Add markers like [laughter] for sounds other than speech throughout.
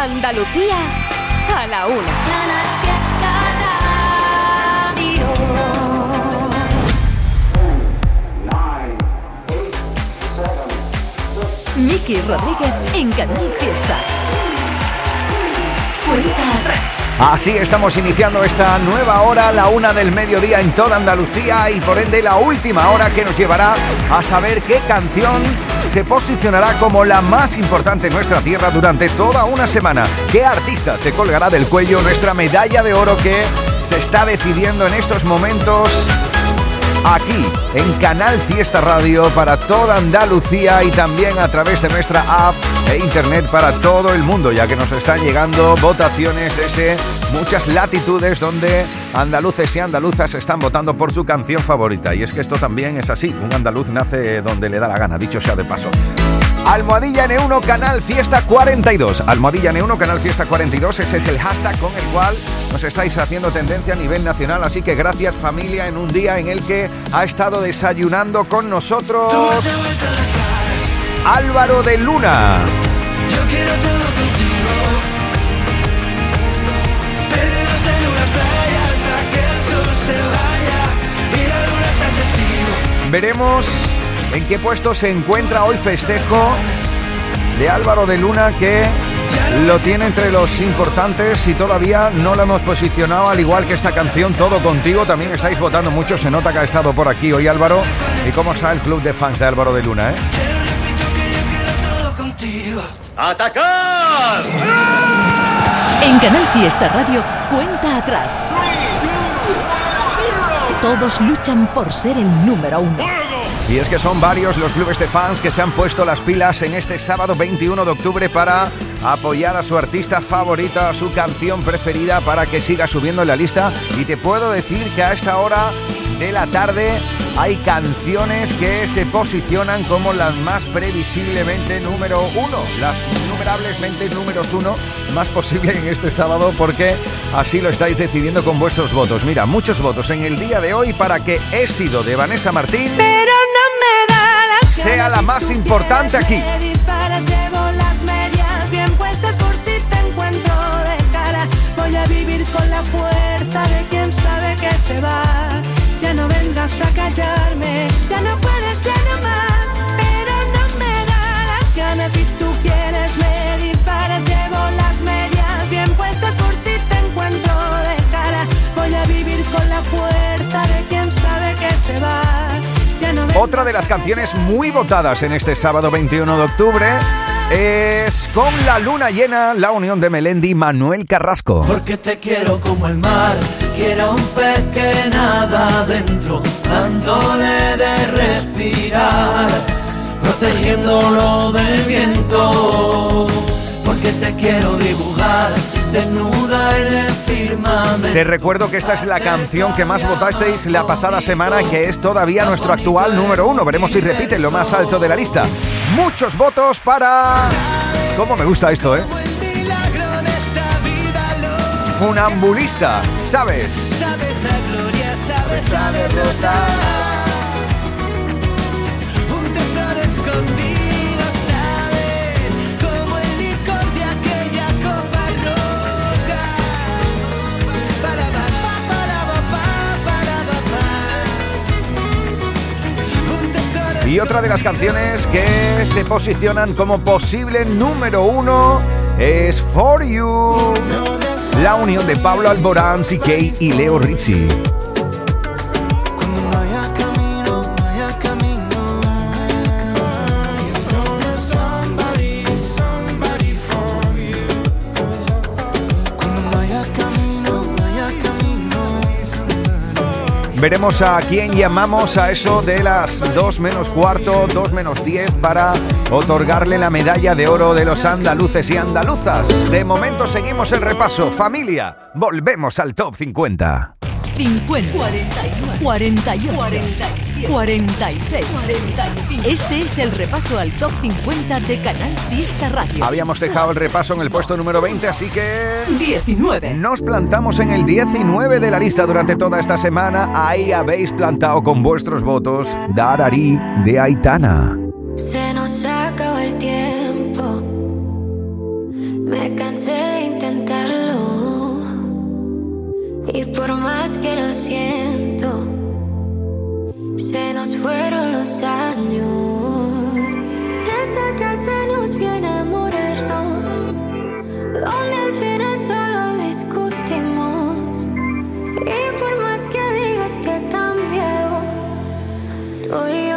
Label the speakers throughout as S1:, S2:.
S1: Andalucía a la una.
S2: Miki Rodríguez en Canal Fiesta. Cuenta atrás.
S3: Así estamos iniciando esta nueva hora, la una del mediodía en toda Andalucía y por ende la última hora que nos llevará a saber qué canción se posicionará como la más importante en nuestra tierra durante toda una semana. ¿Qué artista se colgará del cuello nuestra medalla de oro que se está decidiendo en estos momentos aquí en Canal Fiesta Radio para toda Andalucía y también a través de nuestra app e internet para todo el mundo, ya que nos están llegando votaciones desde muchas latitudes donde andaluces y andaluzas están votando por su canción favorita. Y es que esto también es así, un andaluz nace donde le da la gana, dicho sea de paso. Almohadilla N1 Canal Fiesta 42. Almohadilla N1 Canal Fiesta 42. Ese es el hashtag con el cual nos estáis haciendo tendencia a nivel nacional. Así que gracias familia en un día en el que ha estado desayunando con nosotros Álvaro de Luna.
S4: Yo quiero todo contigo. Perdidos en una playa hasta que el sol se vaya y la luna sea testigo.
S3: Veremos en qué puesto se encuentra hoy festejo de Álvaro de Luna que lo tiene entre los importantes y todavía no lo hemos posicionado al igual que esta canción Todo Contigo. También estáis votando mucho, se nota que ha estado por aquí hoy Álvaro. ¿Y cómo está el club de fans de Álvaro de Luna? Eh?
S5: ¡Atacar!
S2: En Canal Fiesta Radio, cuenta atrás. Todos luchan por ser el número uno.
S3: Y es que son varios los clubes de fans que se han puesto las pilas en este sábado 21 de octubre para apoyar a su artista favorita, a su canción preferida para que siga subiendo en la lista. Y te puedo decir que a esta hora de la tarde hay canciones que se posicionan como las más previsiblemente número uno, las innumerablesmente números uno más posible en este sábado porque así lo estáis decidiendo con vuestros votos. Mira, muchos votos en el día de hoy para que He sido de Vanessa Martín
S1: Pero no
S3: sea la más importante aquí.
S1: Voy a vivir con la fuerza de quien sabe que se va. Ya no vendrás a callarme, ya no puedes, ya no más. Pero no me da las ganas si tú quieres me disparas, llevo las medias bien puestas por si te encuentro de cara. Voy a vivir con la fuerza
S3: Otra de las canciones muy votadas en este sábado 21 de octubre es Con la luna llena, la unión de Melendi y Manuel Carrasco.
S4: Porque te quiero como el mar, quiero un pez que nada adentro, dándole de respirar, protegiéndolo del viento. Porque te quiero dibujar, desnuda en el.
S3: Te recuerdo que esta es la canción que más votasteis la pasada semana, que es todavía nuestro actual número uno. Veremos si repite lo más alto de la lista. Muchos votos para... ¿Cómo me gusta esto, eh? Funambulista, ¿sabes?
S4: sabes a gloria, sabes a derrotar.
S3: Y otra de las canciones que se posicionan como posible número uno es For You. La unión de Pablo Alborán, CK y Leo Rizzi. Veremos a quién llamamos a eso de las 2 menos cuarto, 2 menos 10 para otorgarle la medalla de oro de los andaluces y andaluzas. De momento seguimos el repaso. Familia, volvemos al top 50.
S2: 50, 41, 48, 47, 46, 45. Este es el repaso al top 50 de Canal Fiesta Radio.
S3: Habíamos dejado el repaso en el puesto número 20, así que...
S2: 19.
S3: Nos plantamos en el 19 de la lista durante toda esta semana. Ahí habéis plantado con vuestros votos Darari de
S6: Se nos acaba el tiempo. Me cansé
S7: Y por más que lo siento, se nos fueron los años. Desde que se nos vio enamorarnos, donde al final solo discutimos. Y por más que digas que cambió, tú y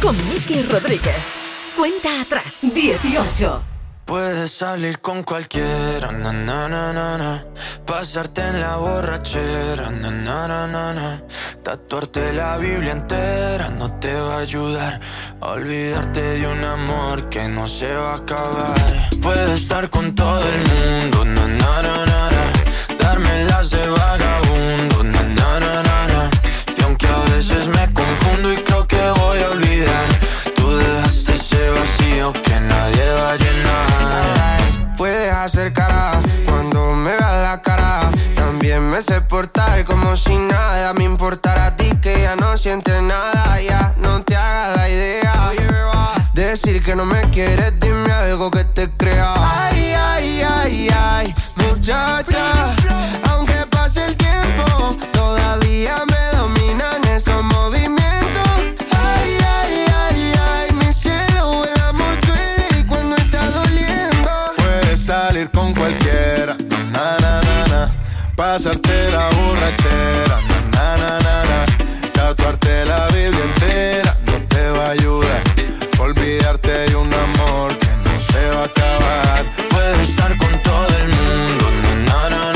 S2: con Miki Rodríguez. Cuenta atrás. 18.
S6: Puedes salir con cualquiera, na, na, na, na, pasarte en la borrachera, na, na, na, na, tatuarte la Biblia entera no te va a ayudar olvidarte de un amor que no se va a acabar. Puedes estar con todo el mundo, na, na, na, na, darme las de veces me confundo y creo que voy a olvidar que nadie va a llenar.
S8: Puedes hacer cara cuando me veas la cara. También me sé portar como si nada me importara a ti que ya no sientes nada. Ya no te hagas la idea. Decir que no me quieres, dime algo que te crea. Ay, ay, ay, ay, muchacha. Aunque pase el tiempo, todavía me con cualquiera, na na na na, pasarte la borrachera, na na na na, tatuarte la Biblia entera. No te va a ayudar, olvidarte de un amor que no se va a acabar.
S6: Puedes estar con todo el mundo, na na na,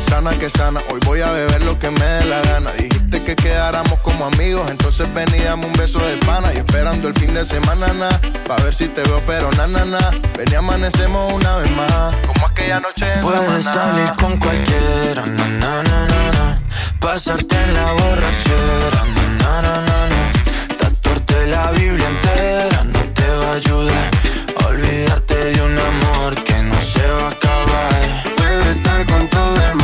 S8: sana que sana, hoy voy a beber lo que me dé la gana. Dijiste que quedáramos como amigos, entonces ven un beso de pana y esperando el fin de semana, na, pa' ver si te veo, pero na, na, na. Ven y amanecemos una vez más, como aquella noche en
S6: Puedes salir con cualquiera, na, na, na, na, Pasarte en la borrachera, na, na, na, na, Tatuarte la Biblia entera no te va a ayudar. olvidarte de un amor que no se va a acabar.
S8: Puedes estar con todo el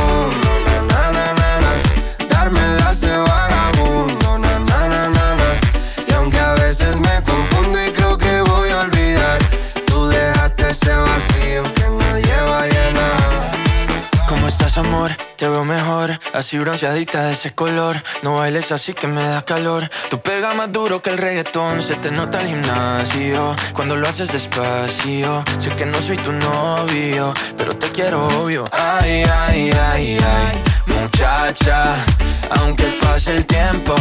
S6: te veo mejor. Así bronceadita de ese color. No bailes así que me da calor. Tu pega más duro que el reggaetón. Se te nota el gimnasio. Cuando lo haces despacio. Sé que no soy tu novio, pero te quiero obvio. Ay, ay, ay, ay. Muchacha, aunque pase el tiempo,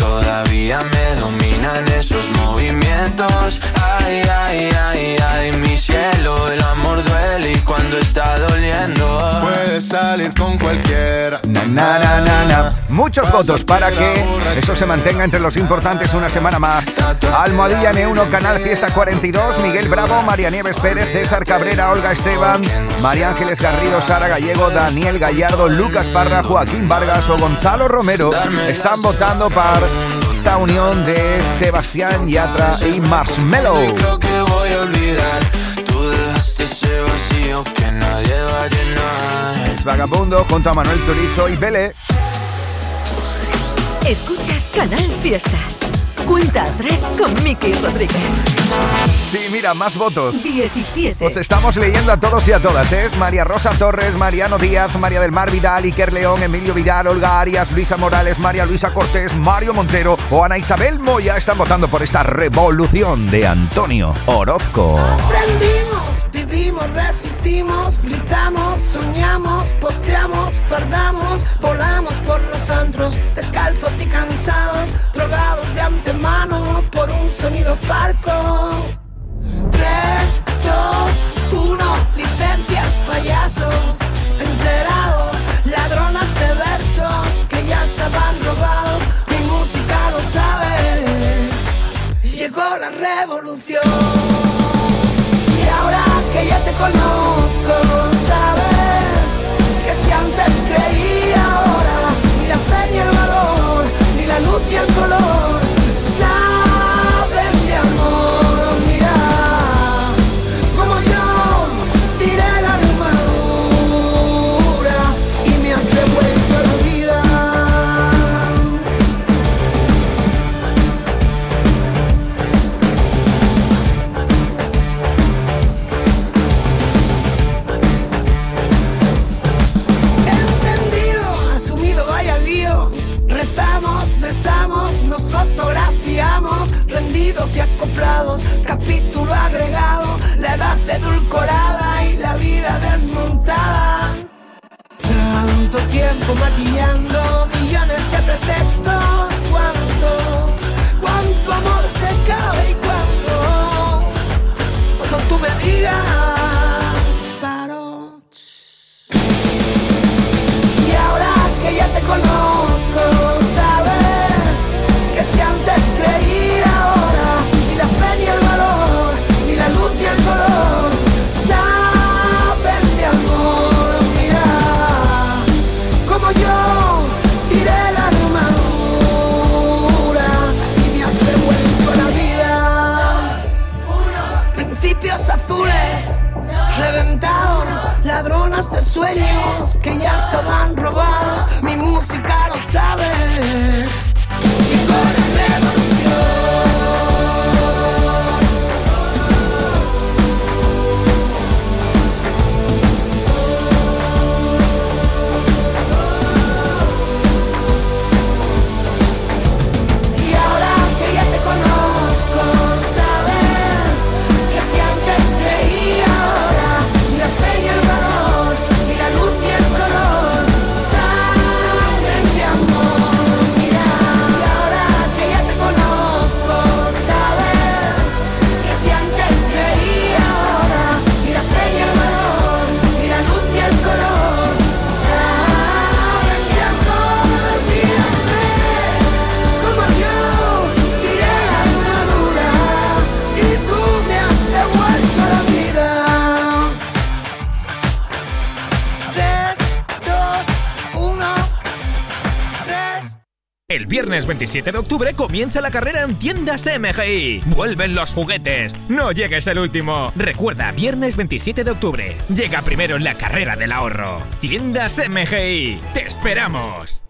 S6: todavía me dominan esos movimientos. Ay, ay, ay, ay, mi cielo, el amor duele y cuando está doliendo.
S8: Puedes salir con cualquiera.
S3: Na, na, na, na, Muchos votos para que eso se mantenga entre los importantes una semana más. Almohadilla N1, Canal Fiesta 42, Miguel Bravo, María Nieves Pérez, César Cabrera, Olga Esteban, María Ángeles Garrido, Sara Gallego, Daniel Gallardo, Lucas Parra, Joaquín Vargas o Gonzalo Romero están votando para esta unión de Sebastián Yatra y Marshmello.
S6: Creo que voy a olvidar. Tú dejaste ese vacío que nadie va a llenar.
S3: Es Vagabundo junto a Manuel Turizo y Bele.
S2: Escuchas Canal Fiesta. Cuenta atrás con Miki Rodríguez.
S3: Sí, mira, más votos.
S2: 17.
S3: Os estamos leyendo a todos y a todas, ¿eh? María Rosa Torres, Mariano Díaz, María del Mar Vidal, Iker León, Emilio Vidal, Olga Arias, Luisa Morales, María Luisa Cortés, Mario Montero o Ana Isabel Moya están votando por esta revolución de Antonio Orozco.
S1: Aprendimos, vivimos, resistimos, gritamos, soñamos, posteamos, fardamos, volamos por los antros, descalzos y cansados, drogados de antemano por un sonido parco. 3, 2, 1, licencias, payasos, enterados, ladronas de versos que ya estaban robados, mi música lo sabe, llegó la revolución. Te conozco, acoplados. Capítulo agregado, la edad edulcorada y la vida desmontada. Tanto tiempo maquillando millones de pretextos.
S9: 27 de octubre comienza la carrera en tiendas MGI. Vuelven los juguetes. No llegues el último. Recuerda, viernes 27 de octubre. Llega primero la carrera del ahorro. Tiendas MGI. Te esperamos.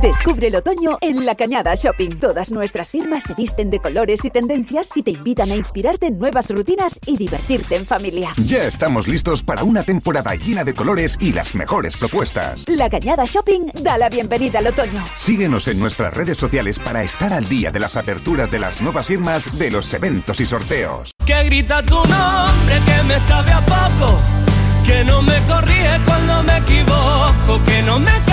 S10: Descubre el otoño en La Cañada Shopping. Todas nuestras firmas se visten de colores y tendencias y te invitan a inspirarte en nuevas rutinas y divertirte en familia.
S11: Ya estamos listos para una temporada llena de colores y las mejores propuestas.
S10: La Cañada Shopping da la bienvenida al otoño.
S11: Síguenos en nuestras redes sociales para estar al día de las aperturas de las nuevas firmas, de los eventos y sorteos.
S12: Que grita tu nombre, que me sabe a poco, que no me corrige cuando me equivoco, que no me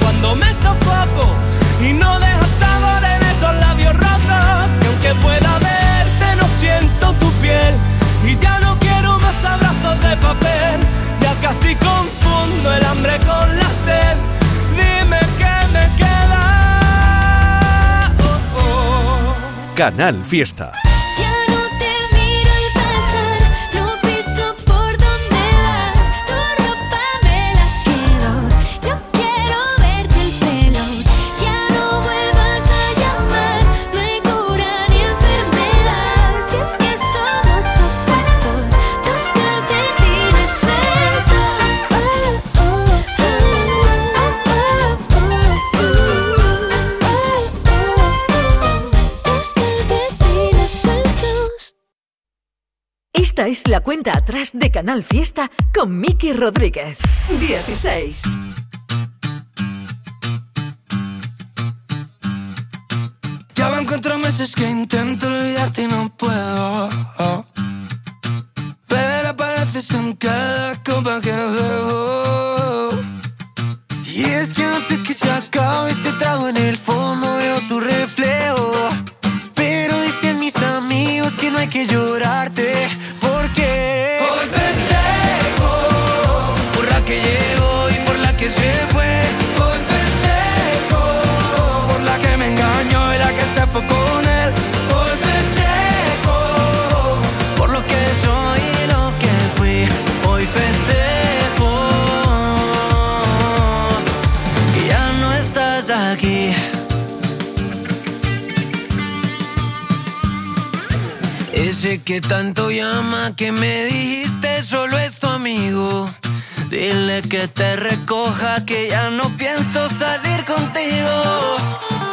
S12: cuando me sofoco y no deja sabor en esos labios rotos. Que aunque pueda verte, no siento tu piel y ya no quiero más abrazos de papel. Ya casi confundo el hambre con la sed. Dime qué me queda. Oh, oh.
S13: Canal Fiesta.
S2: Esta es la cuenta atrás de Canal Fiesta con Miki Rodríguez. 16.
S14: Ya van cuatro meses que intento olvidarte y no puedo. Pero apareces en cada copa que bebo. Tanto llama que me dijiste solo es tu amigo. Dile que te recoja que ya no pienso salir contigo.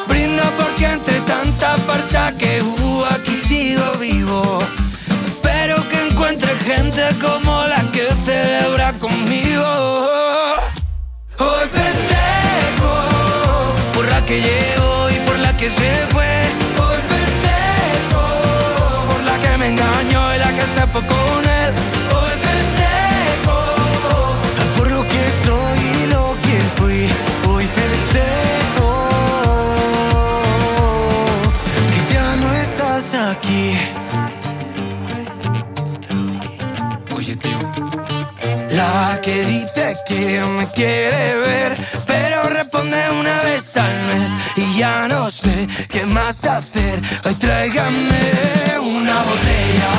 S14: Brinda porque entre tanta farsa que hubo aquí sigo vivo. Espero que encuentre gente como la que celebra conmigo. Hoy festejo por la que llegó y por la que se fue que dice que me quiere ver, pero responde una vez al mes y ya no sé qué más hacer. Hoy tráigame una botella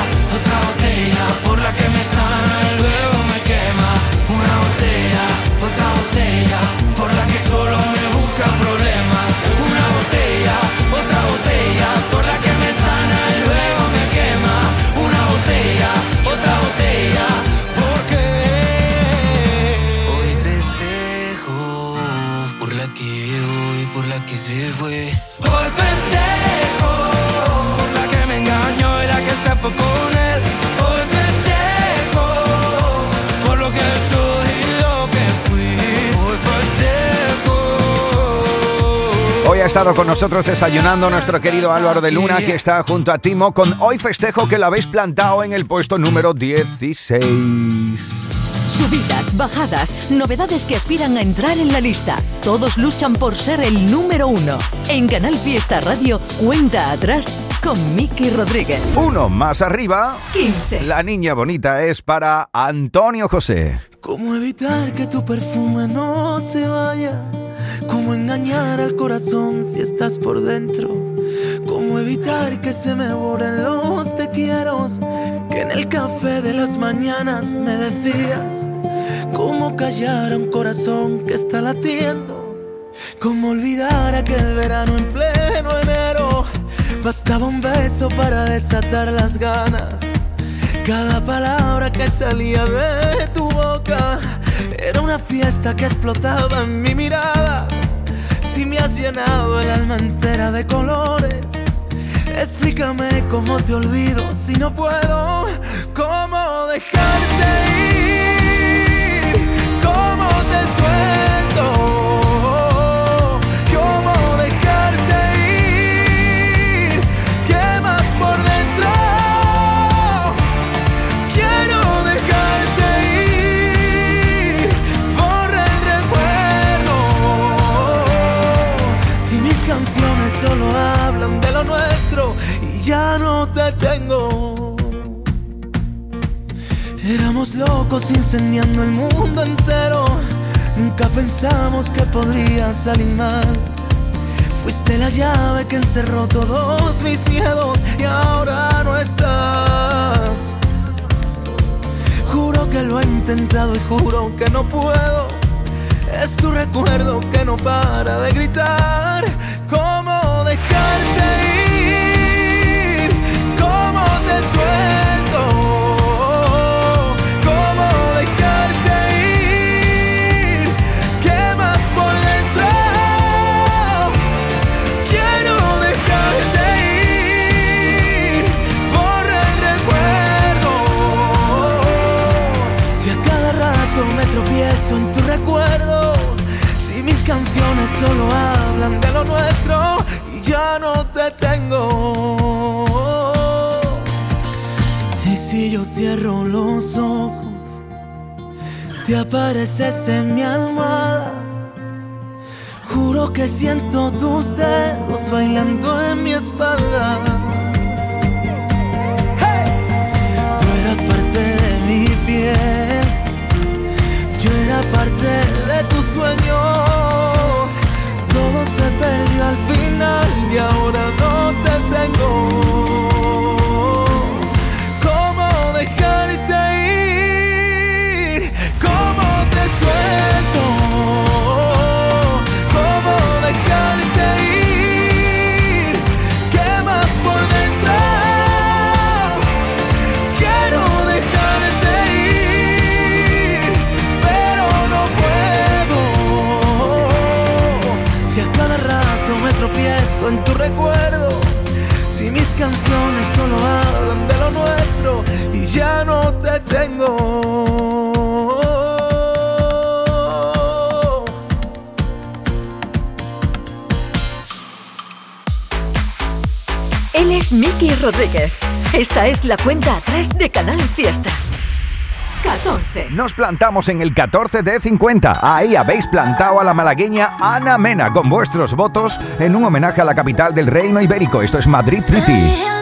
S14: por la que me y
S3: estado con nosotros desayunando nuestro querido Álvaro de Luna, que está junto a Timo con Hoy Festejo, que lo habéis plantado en el puesto número 16.
S2: Subidas, bajadas, novedades que aspiran a entrar en la lista. Todos luchan por ser el número uno. En Canal Fiesta Radio, cuenta atrás con Miki Rodríguez.
S3: Uno más arriba.
S2: 15.
S3: La niña bonita es para Antonio José.
S14: ¿Cómo evitar que tu perfume no se vaya? ¿Cómo engañar al corazón si estás por dentro? ¿Cómo
S13: ¿Cómo evitar que se me borren los te quiero? Que en el café de las mañanas me decías. ¿Cómo callar a un corazón que está latiendo? ¿Cómo olvidar aquel verano en pleno enero? Bastaba un beso para desatar las ganas. Cada palabra que salía de tu boca era una fiesta que explotaba en mi mirada. Si me has llenado el alma entera de colores, explícame cómo te olvido si no puedo, cómo dejarte ir, podría salir mal. Fuiste la llave que encerró todos mis miedos y ahora no estás. Juro que lo he intentado y juro que no puedo. Es tu recuerdo que no para de gritar. Yo cierro los ojos, te apareces en mi almohada. Juro que siento tus dedos bailando en mi espalda. Tú eras parte de mi piel, yo era parte de tus sueños. Todo se perdió al final
S2: Es la cuenta atrás de Canal Fiesta. 14.
S15: Nos plantamos en el 14 de 50. Ahí habéis plantado a la malagueña Ana Mena con vuestros votos en un homenaje a la capital del reino ibérico. Esto es Madrid City.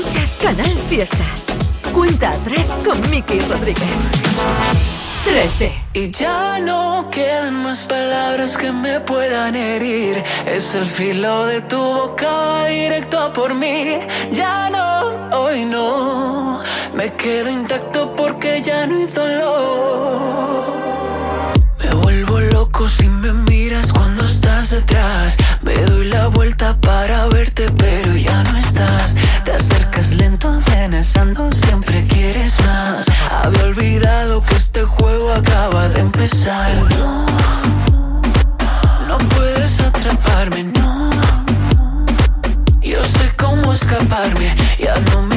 S2: Escuchas Canal Fiesta. Cuenta tres con Miki Rodríguez. 13.
S16: Y ya no quedan más palabras que me puedan herir. Es el filo de tu boca directo por mí. Ya no, hoy no. Me quedo intacto porque ya no hay dolor. Me vuelvo loco si me miras cuando estás detrás. Me doy la vuelta para verte, pero ya no estás. Lento, amenazando, siempre quieres más. Había olvidado que este juego acaba de empezar. No, no puedes atraparme, no. Yo sé cómo escaparme, ya no me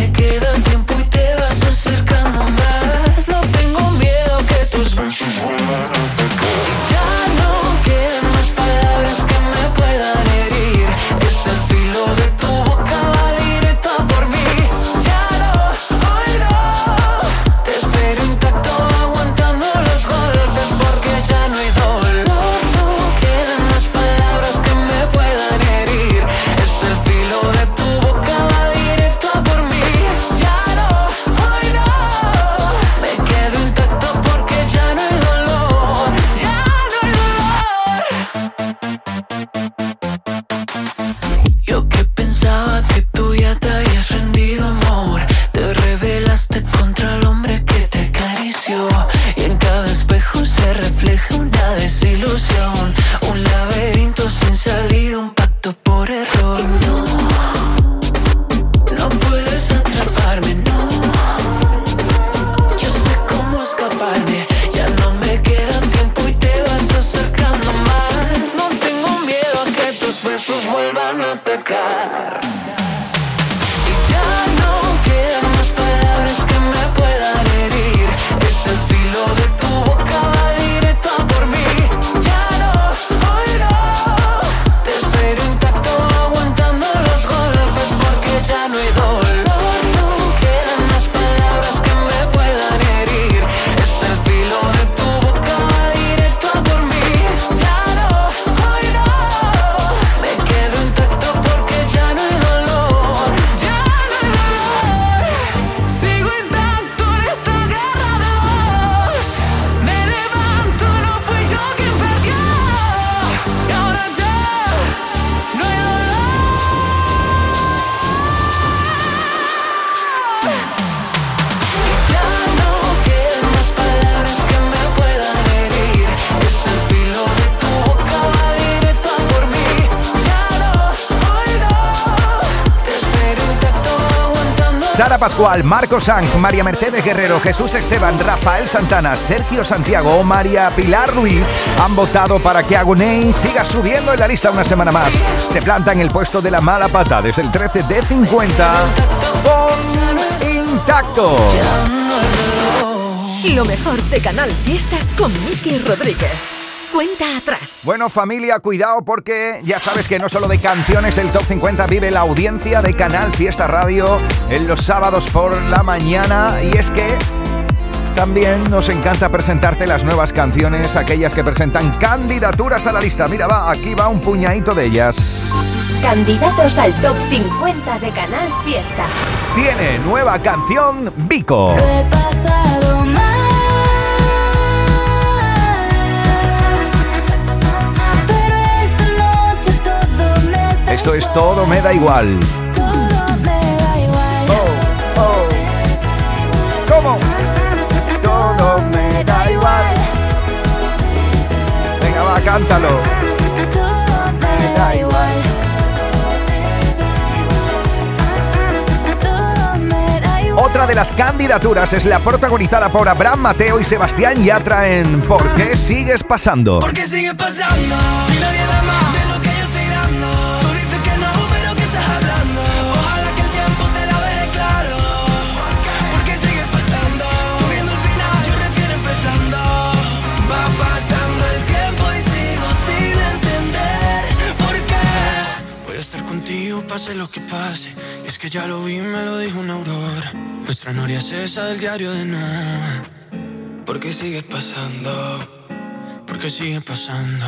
S3: Pascual, Marco Sanz, María Mercedes Guerrero, Jesús Esteban, Rafael Santana, Sergio Santiago o María Pilar Ruiz han votado para que Agunei siga subiendo en la lista una semana más. Se planta en el puesto de la mala pata desde el 13 de 50 con Intacto.
S2: Lo mejor de Canal Fiesta con Miki Rodríguez. Cuenta atrás.
S3: Bueno familia, cuidado porque ya sabes que no solo de canciones del Top 50 vive la audiencia de Canal Fiesta Radio en los sábados por la mañana y es que también nos encanta presentarte las nuevas canciones, aquellas que presentan candidaturas a la lista. Mira, va, aquí va un puñadito de ellas.
S10: Candidatos al top 50 de Canal Fiesta.
S3: Tiene nueva canción Vico.
S17: He pasado
S3: Esto es todo, me da igual.
S17: todo me da igual.
S3: ¿Cómo? Todo me da igual. Venga, va, cántalo.
S17: Todo me da igual. Todo me da igual.
S3: Otra de las candidaturas es la protagonizada por Abraham Mateo y Sebastián Yatra en ¿Por qué sigues pasando?
S12: ¿Por qué sigue pasando? Si nadie da más pase lo que pase. Y es que ya lo vi, me lo dijo una aurora. Nuestra noria es esa del diario de Noah. ¿Por qué sigues pasando? ¿Por qué sigue pasando?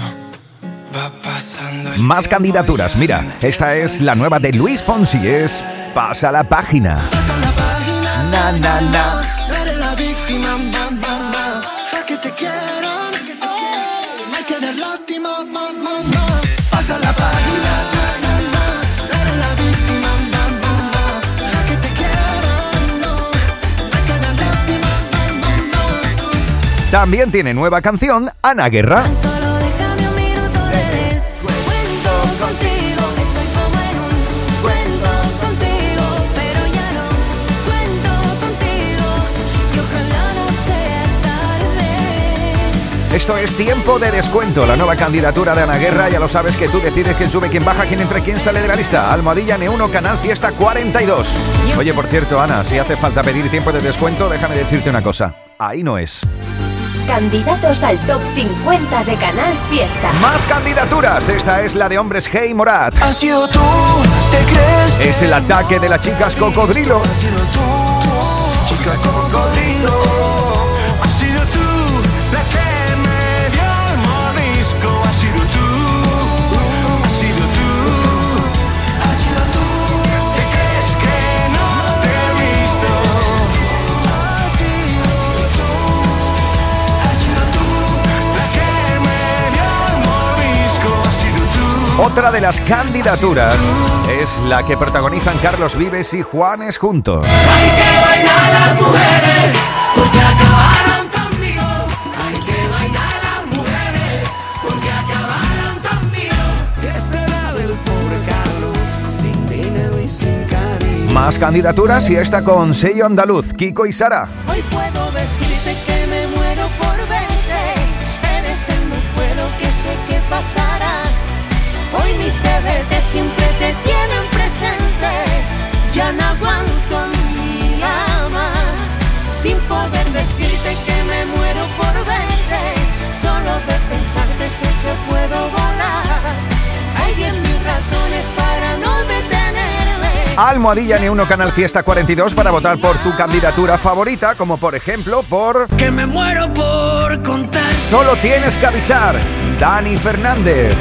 S3: Más candidaturas, mira, esta es la nueva de Luis Fonsi, es Pasa la página.
S18: Na, na, na.
S3: También tiene nueva canción Ana Guerra. Esto es Tiempo de Descuento, la nueva candidatura de Ana Guerra. Ya lo sabes que tú decides quién sube, quién baja, quién entra, quién sale de la lista. Almohadilla N1, Canal Fiesta 42. Oye, por cierto, Ana, si hace falta pedir tiempo de descuento, déjame decirte una cosa. Ahí no es.
S10: Candidatos al top 50 de Canal Fiesta.
S3: Más candidaturas. Esta es la de hombres Hey Morat.
S18: Has sido tú, te crees
S3: Es el ataque de las chicas cocodrilo.
S18: Has sido tú, chica cocodrilo.
S3: Otra de las candidaturas es la que protagonizan Carlos Vives y Juanes juntos.
S18: Hay que bailar las mujeres porque acabaron conmigo. Hay que bailar las mujeres porque acabaron conmigo. ¿Qué será del pobre Carlos sin dinero y sin cariño?
S3: Más candidaturas y esta con sello andaluz, Kiko y Sara.
S12: Hoy puedo decirte Mis TVT siempre te tienen presente. Ya no aguanto mi más. Sin poder decirte que me muero por verte. Solo de pensarte sé que puedo volar. Hay diez mil razones para no detenerme.
S3: Almohadilla N1 Canal Fiesta 42 para votar por tu candidatura favorita, como por ejemplo por
S6: Que me muero por contar
S3: Solo tienes que avisar, Dani Fernández.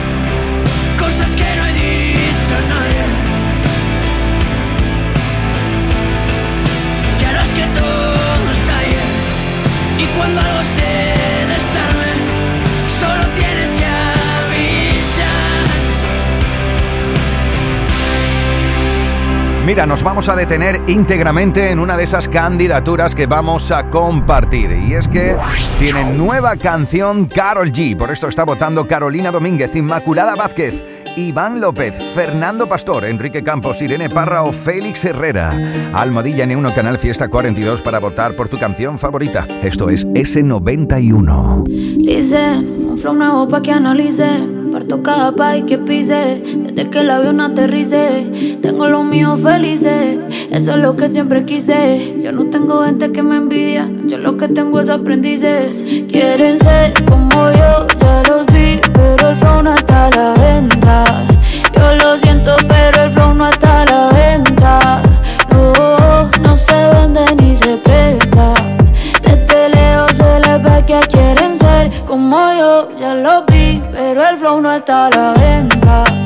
S3: Mira, nos vamos a detener íntegramente en una de esas candidaturas que vamos a compartir. Y es que tiene nueva canción Carol G. Por esto está votando Carolina Domínguez, Inmaculada Vázquez, Iván López, Fernando Pastor, Enrique Campos, Irene Parra o Félix Herrera. Almohadilla N1 Canal Fiesta 42 para votar por tu canción favorita. Esto es S91.
S17: Dicen, un flow nuevo pa' que analicen. Parto cada país que pise. Desde que el avión aterrice. Tengo los míos felices. Eso es lo que siempre quise. Yo no tengo gente que me envidia. Yo lo que tengo es aprendices. Quieren ser como yo, ya los vi. Pero el flow no está a la venta. Yo lo siento, pero el flow no está a la venta. No, no se vende ni se presta. Desde lejos se les ve que quieren ser como yo, ya lo vi, pero el flow no está a la venta.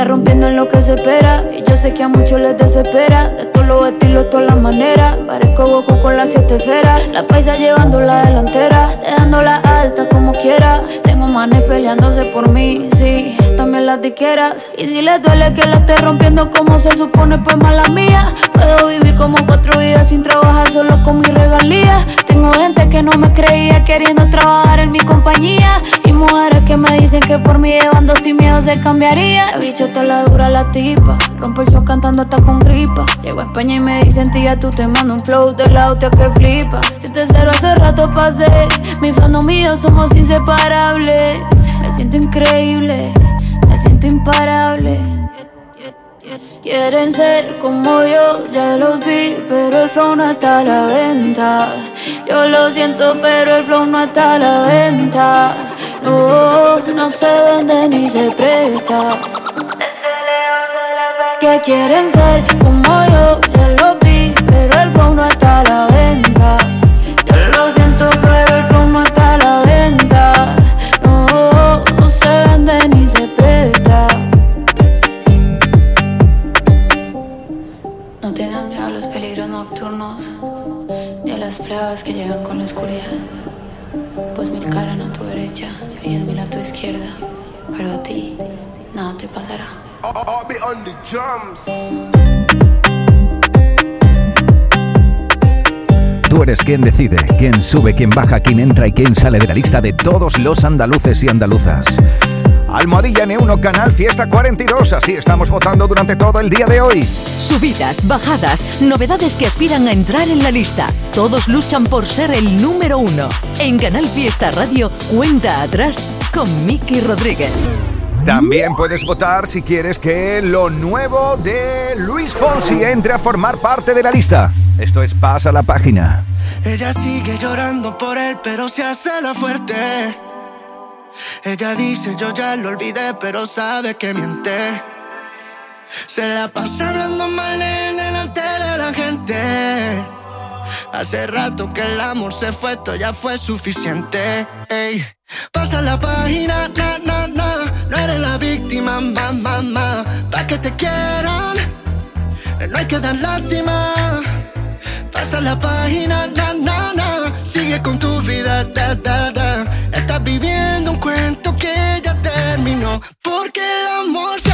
S17: Está rompiendo en lo que se espera. Y yo sé que a muchos les desespera. De todos los estilos, todas las maneras. Parezco Goku con las siete esferas. La paisa llevando la delantera. Dejándola alta como quiera. Tengo manes peleándose por mí, sí. También las diqueras. Y si les duele que la esté rompiendo como se supone, pues mala mía. Puedo vivir como cuatro vidas sin trabajar solo con mi regalía. Tengo gente que no me creía queriendo trabajar en mi compañía. Y mujeres que me dicen que por mí llevando sin miedo se cambiaría. Está la dura la tipa. Rompo el show cantando hasta con gripa. Llego a España y me dicen tía, tú te mando un flow de la hostia que flipa. Si te cero hace rato pasé. Mi fandom mío somos inseparables. Me siento increíble. Me siento imparable. Quieren ser como yo, ya los vi, pero el flow no está a la venta. Yo lo siento, pero el flow no está a la venta. No, no se vende ni se presta. Que quieren ser como yo, ya
S19: está a la venta. Yo lo siento, pero el flow no está a la venta. No, no se vende ni se presta. No tienen miedo a los peligros nocturnos, ni a las pruebas que llegan con la oscuridad. Pues mil caras a tu derecha y diez mil a tu izquierda, pero a ti nada te pasará.
S3: Tú eres quien decide, quién sube, quién baja, quién entra y quién sale de la lista de todos los andaluces y andaluzas. Almohadilla N1 Canal Fiesta 42, así estamos votando durante todo el día de hoy.
S2: Subidas, bajadas, novedades que aspiran a entrar en la lista. Todos luchan por ser el número uno. En Canal Fiesta Radio, cuenta atrás con Miki Rodríguez.
S3: También puedes votar si quieres que lo nuevo de Luis Fonsi entre a formar parte de la lista. Esto es Pasa la página.
S18: Ella sigue llorando por él, pero se hace la fuerte. Ella dice yo ya lo olvidé, pero sabe que miente. Se la pasa hablando mal delante de la gente. Hace rato que el amor se fue, esto ya fue suficiente. Ey. Pasa la página, na, na, na. No eres la víctima, ma, ma, ma. Pa' que te quieran, no hay que dar lástima. Pasa la página, na, na, na. Sigue con tu vida, da, da, da. Estás viviendo un cuento que ya terminó. Porque el amor se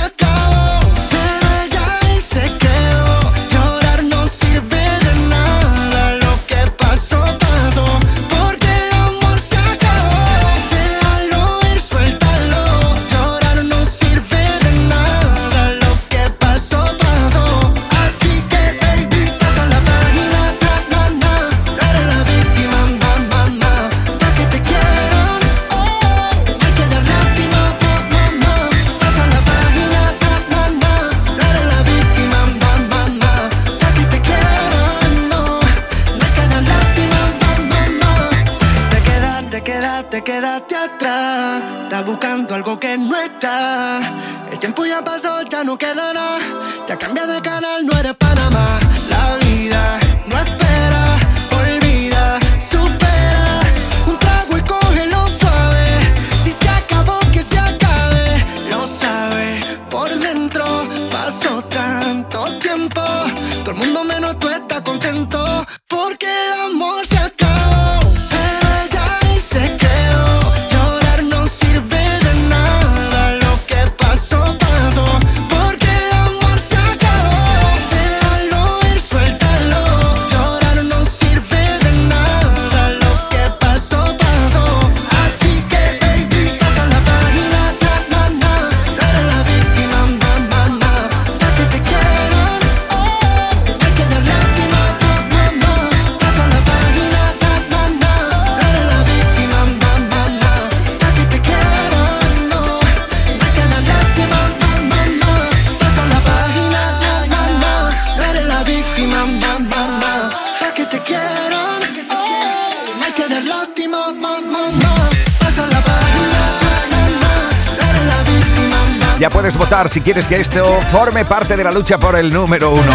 S3: votar si quieres que esto forme parte de la lucha por el número uno.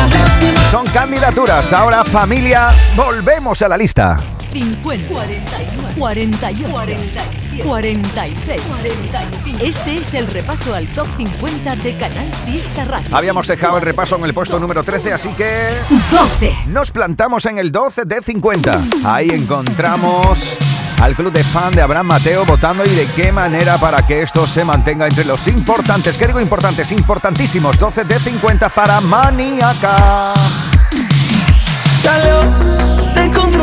S3: Son candidaturas. Ahora, familia, volvemos a la lista.
S2: 50, 49, 48, 47, 46, 45. Este es el repaso al top 50 de Canal Fiesta Radio.
S3: Habíamos dejado el repaso en el puesto número 13, así que
S2: 12.
S3: nos plantamos en el 12 de 50. Ahí encontramos al club de fan de Abraham Mateo votando y de qué manera para que esto se mantenga entre los importantes. ¿Qué digo importantes? Importantísimos. 12 de 50 para Maniaca.
S13: Salió descontrolada,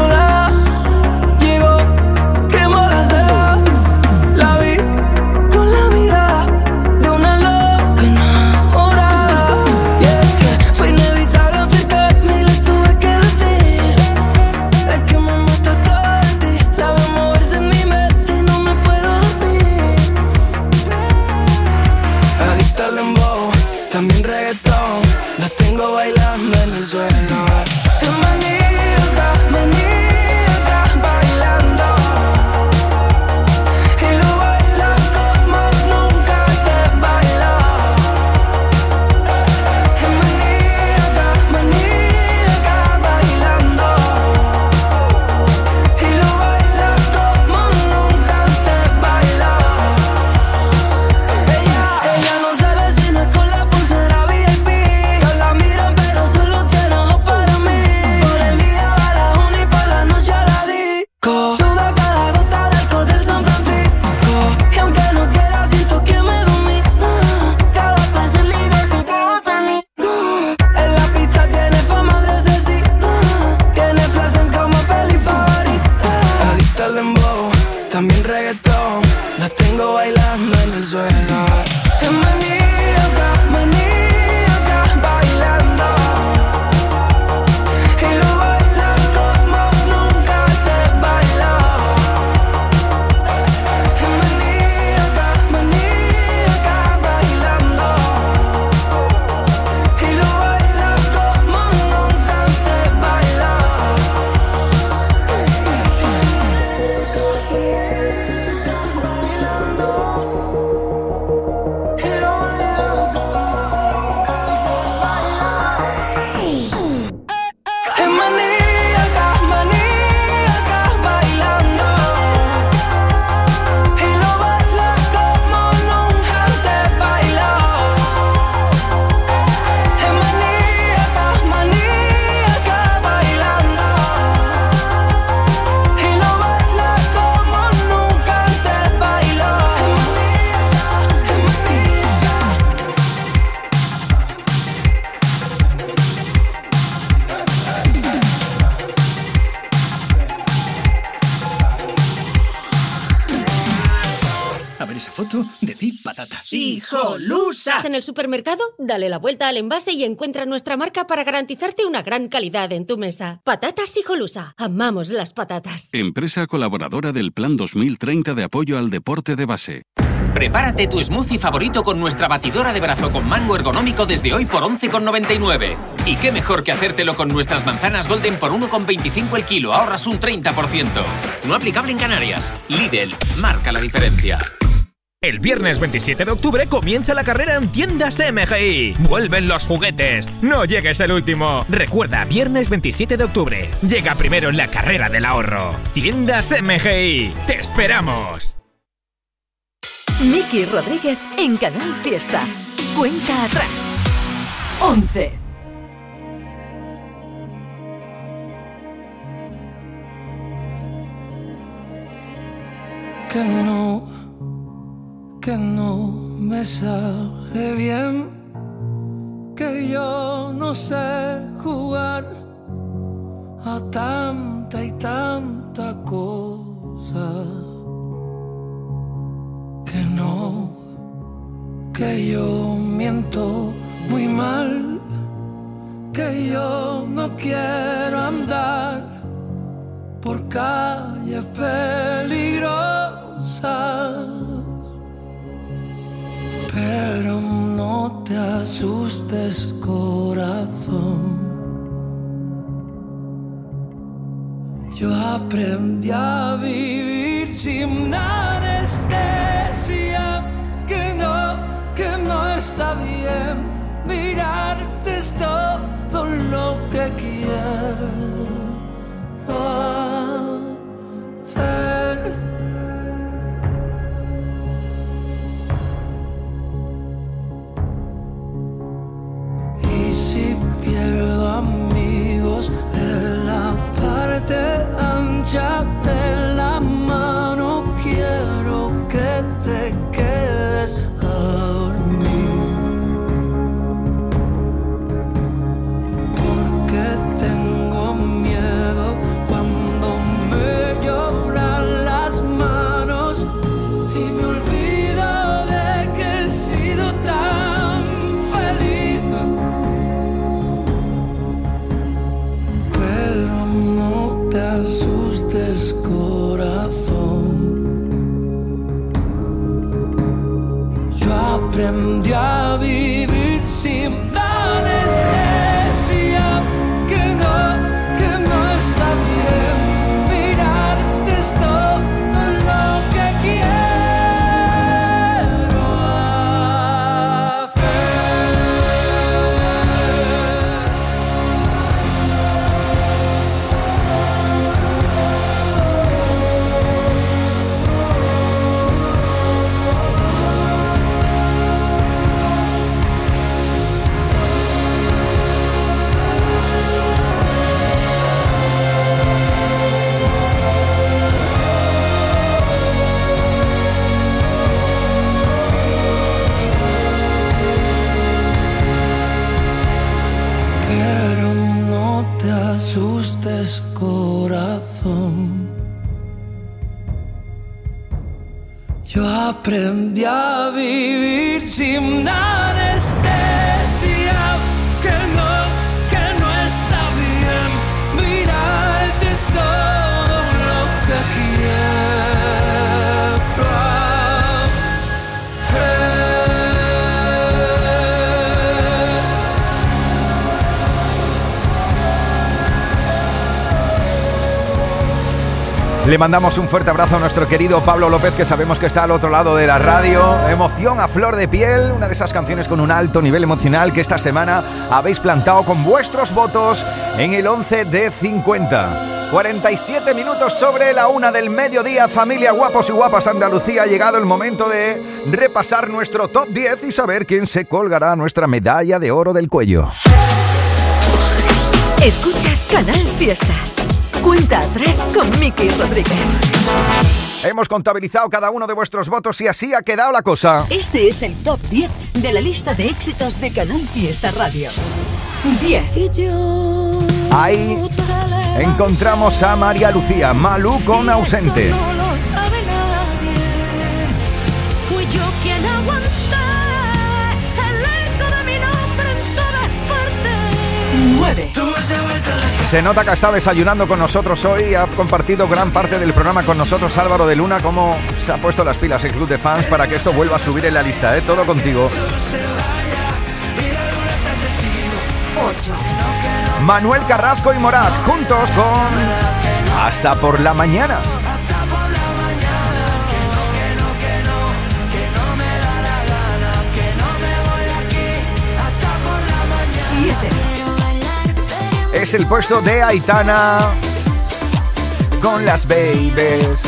S13: el
S20: supermercado? Dale la vuelta al envase y encuentra nuestra marca para garantizarte una gran calidad en tu mesa. Patatas Hijolusa. Amamos las patatas.
S21: Empresa colaboradora del Plan 2030 de apoyo al deporte de base.
S22: Prepárate tu smoothie favorito con nuestra batidora de brazo con mango ergonómico desde hoy por 11,99. Y qué mejor que hacértelo con nuestras manzanas Golden por 1,25 el kilo, ahorras un 30%. No aplicable en Canarias. Lidl, marca la diferencia.
S9: El viernes 27 de octubre comienza la carrera en tiendas MGI. Vuelven los juguetes. No llegues el último. Recuerda, viernes 27 de octubre. Llega primero en la carrera del ahorro. Tiendas MGI. Te esperamos.
S2: Miki Rodríguez en Canal Fiesta. Cuenta atrás. 11.
S23: Que no que no me sale bien, que yo no sé jugar a tanta y tanta cosa. Que no, que yo miento muy mal, que yo no quiero andar por calles peligrosas pero no te asustes, corazón. Yo aprendí a vivir sin anestesia, que no, que no está bien. Mirarte es todo lo que quiero de
S3: Le mandamos un fuerte abrazo a nuestro querido Pablo López, que sabemos que está al otro lado de la radio. Emoción a flor de piel, una de esas canciones con un alto nivel emocional que esta semana habéis plantado con vuestros votos en el 11 de 50. 47 minutos sobre la una del mediodía, familia guapos y guapas Andalucía. Ha llegado el momento de repasar nuestro top 10 y saber quién se colgará nuestra medalla de oro del cuello.
S2: Escuchas Canal Fiesta. Cuenta atrás con Miki Rodríguez.
S3: Hemos contabilizado cada uno de vuestros votos y así ha quedado la cosa.
S2: Este es el top 10 de la lista de éxitos de Canal Fiesta Radio. 10.
S3: Ahí encontramos a María Lucía, Malú con ausente.
S2: 9.
S3: Se nota que está desayunando con nosotros hoy, ha compartido gran parte del programa con nosotros Álvaro de Luna, como se ha puesto las pilas el club de fans para que esto vuelva a subir en la lista, ¿eh? todo contigo.
S2: 8.
S3: Manuel Carrasco y Morat, juntos con Hasta por la mañana. Es el puesto de Aitana con las babies.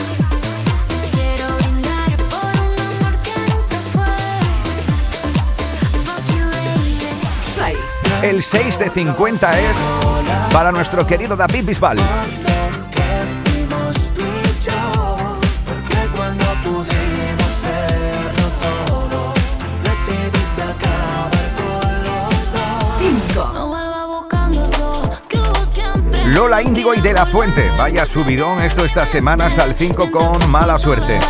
S3: El 6 de 50 es para nuestro querido David Bisbal. Lola Índigo y De La Fuente. Vaya subidón esto estas semanas al 5 con mala suerte.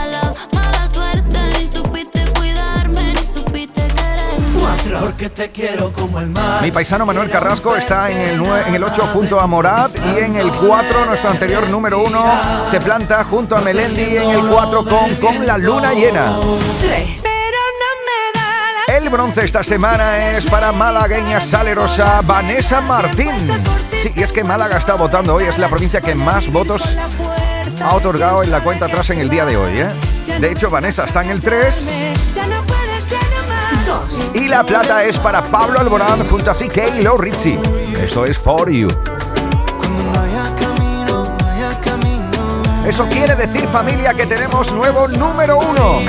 S1: Mala suerte, ni supiste cuidarme, ni supiste querer.
S2: 4.
S12: Porque te quiero como el mar.
S3: Mi paisano Manuel Carrasco está en el, en el 8 junto a Morat y en el 4 nuestro anterior número 1 se planta junto a Melendi en el 4 con Con la luna llena.
S2: 3.
S1: Pero no me da la
S3: El bronce esta semana es para malagueña salerosa Vanessa Martín. Sí, y es que Málaga está votando hoy, es la provincia que más votos ha otorgado en la cuenta atrás en el día de hoy. ¿eh? De hecho, Vanessa está en el 3
S1: Ya no puedes, ya no más.
S2: 2.
S3: y la plata es para Pablo Alborán junto a CK y Ritchie. Esto es For You. Eso quiere decir, familia, que tenemos nuevo número uno.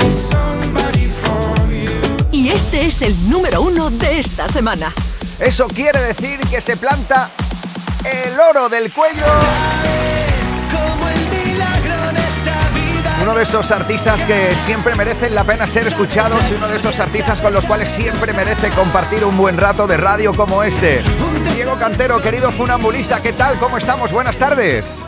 S2: Y este es el número 1 de esta semana.
S3: Eso quiere decir que se planta el oro del cuello.
S13: Como el milagro de esta vida.
S3: Uno de esos artistas que siempre merecen la pena ser escuchados y uno de esos artistas con los cuales siempre merece compartir un buen rato de radio como este. Diego Cantero, querido funambulista, ¿qué tal? ¿Cómo estamos? Buenas tardes.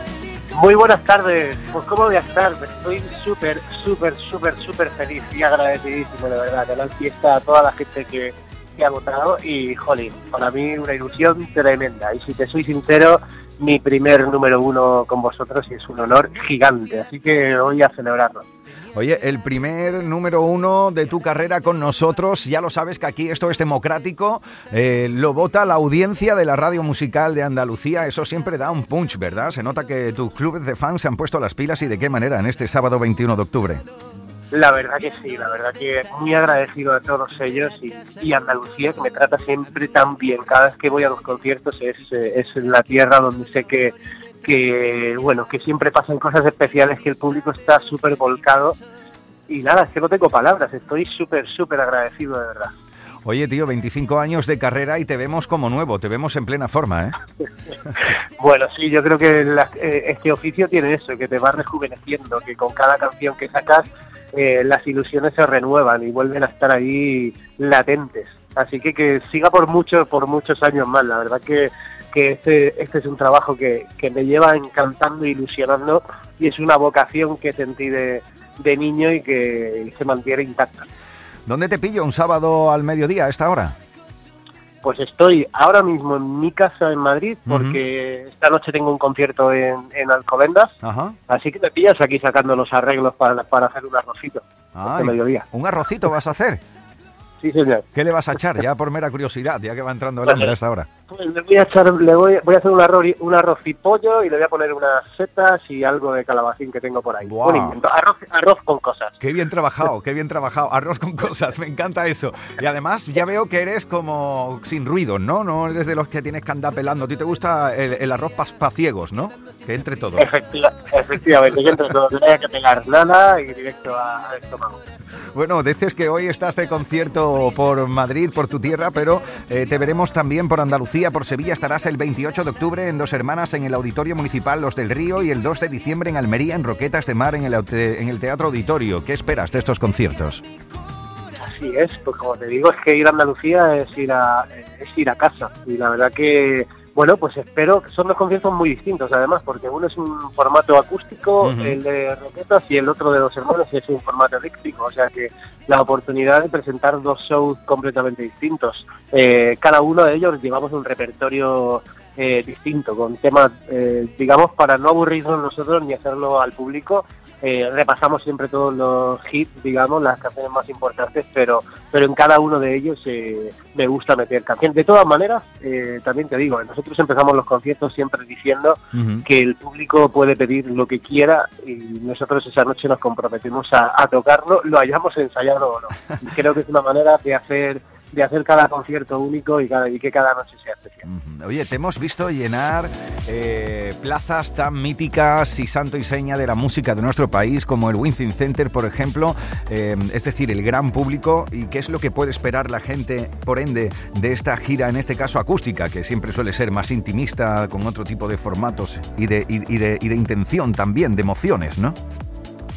S24: Muy buenas tardes. Pues cómo voy a estar, estoy súper, súper, súper, súper feliz y agradecidísimo, de verdad. Canal Fiesta a toda la gente que, que ha votado y, jolín, para mí una ilusión tremenda. Y si te soy sincero, mi primer número uno con vosotros y es un honor gigante. Así que voy a celebrarlo.
S3: Oye, el primer número uno de tu carrera con nosotros, ya lo sabes que aquí esto es democrático, eh, lo vota la audiencia de la radio musical de Andalucía, eso siempre da un punch, ¿verdad? Se nota que tus clubes de fans se han puesto las pilas y de qué manera en este sábado 21 de octubre.
S24: La verdad que sí, la verdad que muy agradecido a todos ellos y, y Andalucía que me trata siempre tan bien. Cada vez que voy a los conciertos es, eh, es la tierra donde sé que, que, bueno, que siempre pasan cosas especiales, que el público está súper volcado. Y nada, es que no tengo palabras, estoy súper, súper agradecido de verdad.
S3: Oye, tío, 25 años de carrera y te vemos como nuevo, te vemos en plena forma, ¿eh? [laughs]
S24: Bueno, sí, yo creo que la- eh, este oficio tiene eso, que te va rejuveneciendo, que con cada canción que sacas eh, las ilusiones se renuevan y vuelven a estar ahí latentes. Así que que siga por muchos, por muchos años más. La verdad que, que este, este es un trabajo que, que me lleva encantando e ilusionando y es una vocación que sentí de, de niño y que se mantiene intacta.
S3: ¿Dónde te pillo un sábado al mediodía a esta hora?
S24: Pues estoy ahora mismo en mi casa en Madrid porque esta noche tengo un concierto en, en Alcobendas,
S3: Ajá.
S24: así que me pillas aquí sacando los arreglos para, para hacer un arrocito este
S3: Ay,
S24: mediodía.
S3: ¿Un arrocito vas a hacer?
S24: Sí, señor.
S3: ¿Qué le vas a echar? Ya por mera curiosidad, ya que va entrando el [laughs] hambre a esta hora.
S24: Pues le voy a echar, le voy, voy a hacer un arroz, un arroz y pollo y le voy a poner unas setas y algo de calabacín que tengo por ahí.
S3: Guau.
S24: Un invento. Arroz, arroz con cosas.
S3: Qué bien trabajado, qué bien trabajado. Arroz con cosas, me encanta eso. Y además ya veo que eres como sin ruido, ¿no? No eres de los que tienes que andar pelando. A ti te gusta el, el arroz para ciegos, ¿no? Que entre todo.
S24: Efectiva- efectivamente, que entre todo, no que pegar nada y directo a- al estómago.
S3: Bueno, dices que hoy estás de concierto por Madrid, por tu tierra, pero eh, te veremos también por Andalucía, por Sevilla. Estarás el 28 de octubre en Dos Hermanas en el Auditorio Municipal Los del Río y el 2 de diciembre en Almería, en Roquetas de Mar, en el, en el Teatro Auditorio. ¿Qué esperas de estos conciertos?
S24: Así es, pues como te digo, es que ir a Andalucía es ir a, es ir a casa. Y la verdad que, bueno, pues espero que son dos conciertos muy distintos además, porque uno es un formato acústico, el de Roquetas, y el otro de Dos Hermanos es un formato eléctrico. O sea que la oportunidad de presentar dos shows completamente distintos. Eh, cada uno de ellos llevamos un repertorio eh, distinto, con temas, eh, digamos, para no aburrirnos nosotros ni hacerlo al público. Eh, repasamos siempre todos los hits, digamos, las canciones más importantes, pero pero en cada uno de ellos eh, me gusta meter canciones. De todas maneras, eh, también te digo, nosotros empezamos los conciertos siempre diciendo que el público puede pedir lo que quiera y nosotros esa noche nos comprometemos a, a tocarlo, lo hayamos ensayado o no. Y creo que es una manera de hacer de hacer cada concierto único y, que cada noche sea especial.
S3: Oye, te hemos visto llenar eh, plazas tan míticas y santo y seña de la música de nuestro país, como el Wincing Center, por ejemplo, eh, es decir, el gran público. ¿Y qué es lo que puede esperar la gente, por ende, de esta gira, en este caso acústica, que siempre suele ser más intimista, con otro tipo de formatos y de intención también, de emociones, ¿no?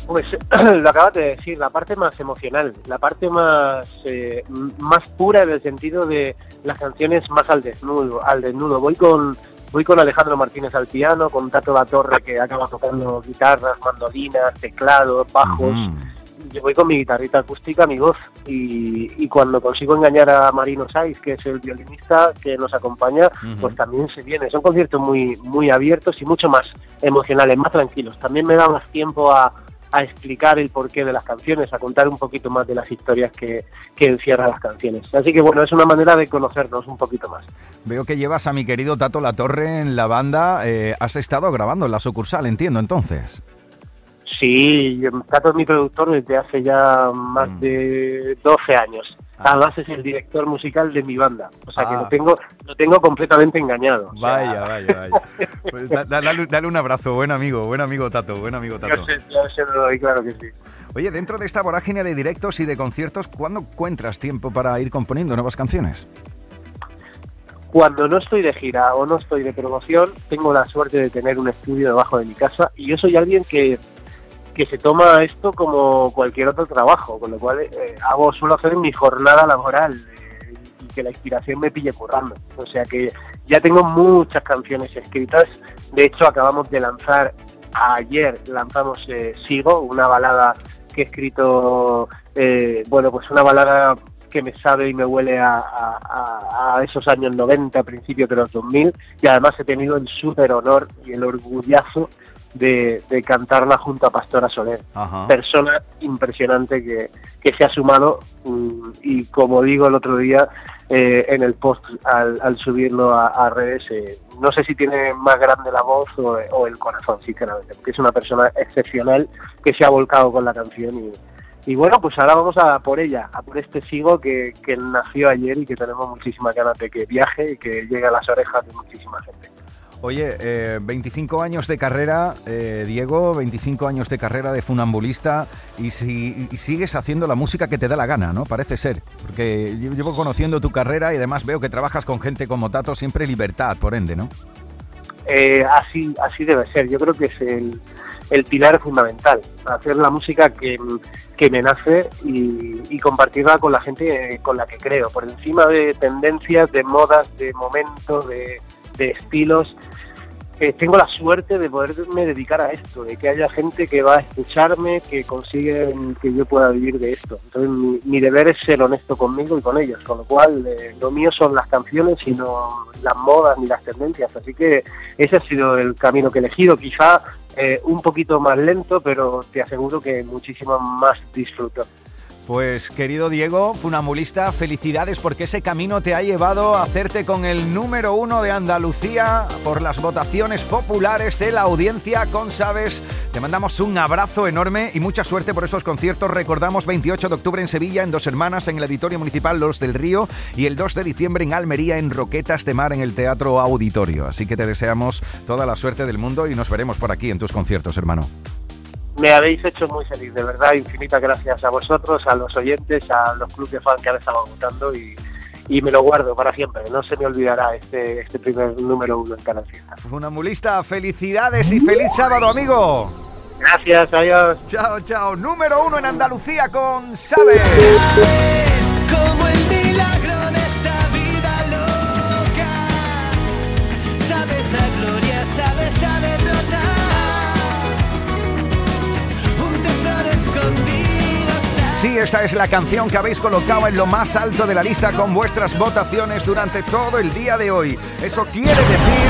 S24: Pues [clears throat] lo acabas de decir, la parte más emocional, la parte más eh, más pura en el sentido de las canciones más al desnudo, al desnudo. Voy con voy con Alejandro Martínez al piano, con Tato La Torre que acaba tocando guitarras, mandolinas, teclados, bajos. Yo voy con mi guitarrita acústica, mi voz, y, y cuando consigo engañar a Marino Saiz, que es el violinista que nos acompaña, pues también se viene. Son conciertos muy, muy abiertos y mucho más emocionales, más tranquilos. También me da más tiempo a, a explicar el porqué de las canciones, a contar un poquito más de las historias que, que encierran las canciones. Así que bueno, es una manera de conocernos un poquito más.
S3: Veo que llevas a mi querido Tato La Torre en la banda. eh, has estado grabando en la sucursal, entiendo, entonces.
S24: Sí, Tato es mi productor desde hace ya más
S3: Mm.
S24: de 12 años. Además es el director musical de mi banda, o sea que
S3: Ah.
S24: lo tengo lo tengo completamente engañado. O sea,
S3: Vaya, vaya, vaya. Pues da- da- dale, dale un abrazo, buen amigo, buen amigo Tato, buen amigo Tato.
S24: yo sé, yo se lo doy, claro que sí.
S3: Oye, dentro de esta vorágine de directos y de conciertos, ¿cuándo encuentras tiempo para ir componiendo nuevas canciones?
S24: Cuando no estoy de gira o no estoy de promoción, tengo la suerte de tener un estudio debajo de mi casa y yo soy alguien que, que se toma esto como cualquier otro trabajo, con lo cual eh, hago suelo hacer mi jornada laboral eh, y que la inspiración me pille currando. O sea que ya tengo muchas canciones escritas. De hecho, acabamos de lanzar ayer lanzamos eh, Sigo, una balada que he escrito, eh, bueno, pues una balada que me sabe y me huele a, esos años 90, principios de los 2000, y además he tenido el súper honor y el orgullazo de, de cantarla junto a Pastora Soler,
S3: Ajá.
S24: persona impresionante que, que se ha sumado mm, y como digo el otro día eh, en el post al, al subirlo a, a redes, eh, no sé si tiene más grande la voz o, o el corazón, sinceramente, porque es una persona excepcional que se ha volcado con la canción y, y bueno, pues ahora vamos a por ella, a por este sigo que, que nació ayer y que tenemos muchísimas ganas de que viaje y que llegue a las orejas de muchísima gente.
S3: Oye, eh, 25 años de carrera, eh, Diego, 25 años de carrera de funambulista y, si, y sigues haciendo la música que te da la gana, ¿no? Parece ser, porque lle- llevo conociendo tu carrera y además veo que trabajas con gente como Tato, siempre libertad, por ende, ¿no?
S24: Eh, así, así debe ser, yo creo que es el, pilar fundamental, hacer la música que, que me nace y, y compartirla con la gente eh, con la que creo, por encima de tendencias, de modas, de momentos, de, de estilos. eh, tengo la suerte de poderme dedicar a esto, de que haya gente que va a escucharme, que consigue que yo pueda vivir de esto. Entonces mi, deber es ser honesto conmigo y con ellos, con lo cual eh, lo mío son las canciones y no las modas ni las tendencias. Así que ese ha sido el camino que he elegido, quizá eh, un poquito más lento, pero te aseguro que muchísimo más disfruto.
S3: Pues querido Diego, funambulista, felicidades porque ese camino te ha llevado a hacerte con el número uno de Andalucía por las votaciones populares de la audiencia con Sabes. Te mandamos un abrazo enorme y mucha suerte por esos conciertos. Recordamos 28 de octubre en Sevilla, en Dos Hermanas, en el Auditorio Municipal Los del Río y el 2 de diciembre en Almería, en Roquetas de Mar, en el Teatro Auditorio. Así que te deseamos toda la suerte del mundo y nos veremos por aquí en tus conciertos, hermano
S24: me habéis hecho muy feliz, de verdad, infinitas gracias a vosotros, a los oyentes, a los clubes de fans que han estado votando y, me lo guardo para siempre, no se me olvidará este, este primer número uno en cada fiesta.
S3: Funambulista, felicidades y feliz sábado, amigo.
S24: Gracias, adiós.
S3: Chao, chao. Número uno en Andalucía con Sabes.
S4: como
S3: Sí, esta es la canción que habéis colocado en lo más alto de la lista con vuestras votaciones durante todo el día de hoy. Eso quiere decir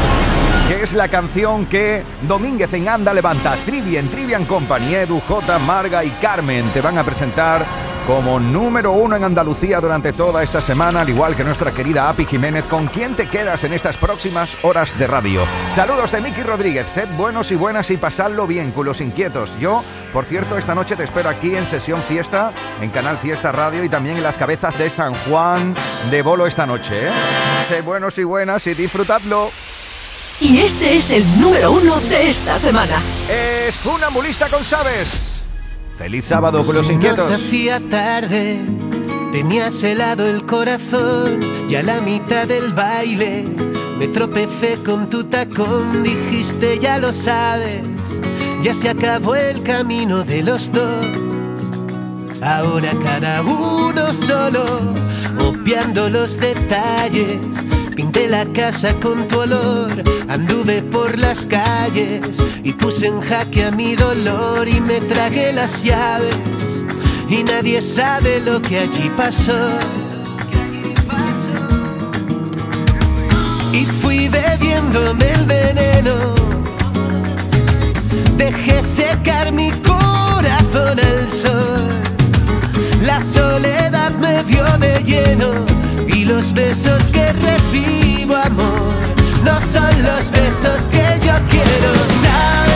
S3: que es la canción que Domínguez en Anda levanta. Trivian, Trivian Company, Edu, J, Marga y Carmen te van a presentar como número uno en Andalucía durante toda esta semana, al igual que nuestra querida Api Jiménez, con quien te quedas en estas próximas horas de radio. Saludos de Miki Rodríguez, sed buenos y buenas y pasadlo bien, culos inquietos. Yo, por cierto, esta noche te espero aquí en Sesión Fiesta, en Canal Fiesta Radio y también en las cabezas de San Juan de Bolo esta noche. ¿eh? Sed buenos y buenas y disfrutadlo.
S2: Y este es el número uno de esta semana.
S3: Es Funambulista con Sabes. Feliz sábado con los inquietos.
S4: Se hacía tarde, tenías helado el corazón y a la mitad del baile me tropecé con tu tacón. Dijiste, ya lo sabes, ya se acabó el camino de los dos. Ahora cada uno solo, obviando los detalles Pinté la casa con tu olor, anduve por las calles y puse en jaque a mi dolor y me tragué las llaves. Y nadie sabe lo que allí pasó. Y fui bebiéndome el veneno, dejé secar mi corazón al sol, la soledad me dio de lleno y los besos que recibo, amor, no son los besos que yo quiero. ¿sabes?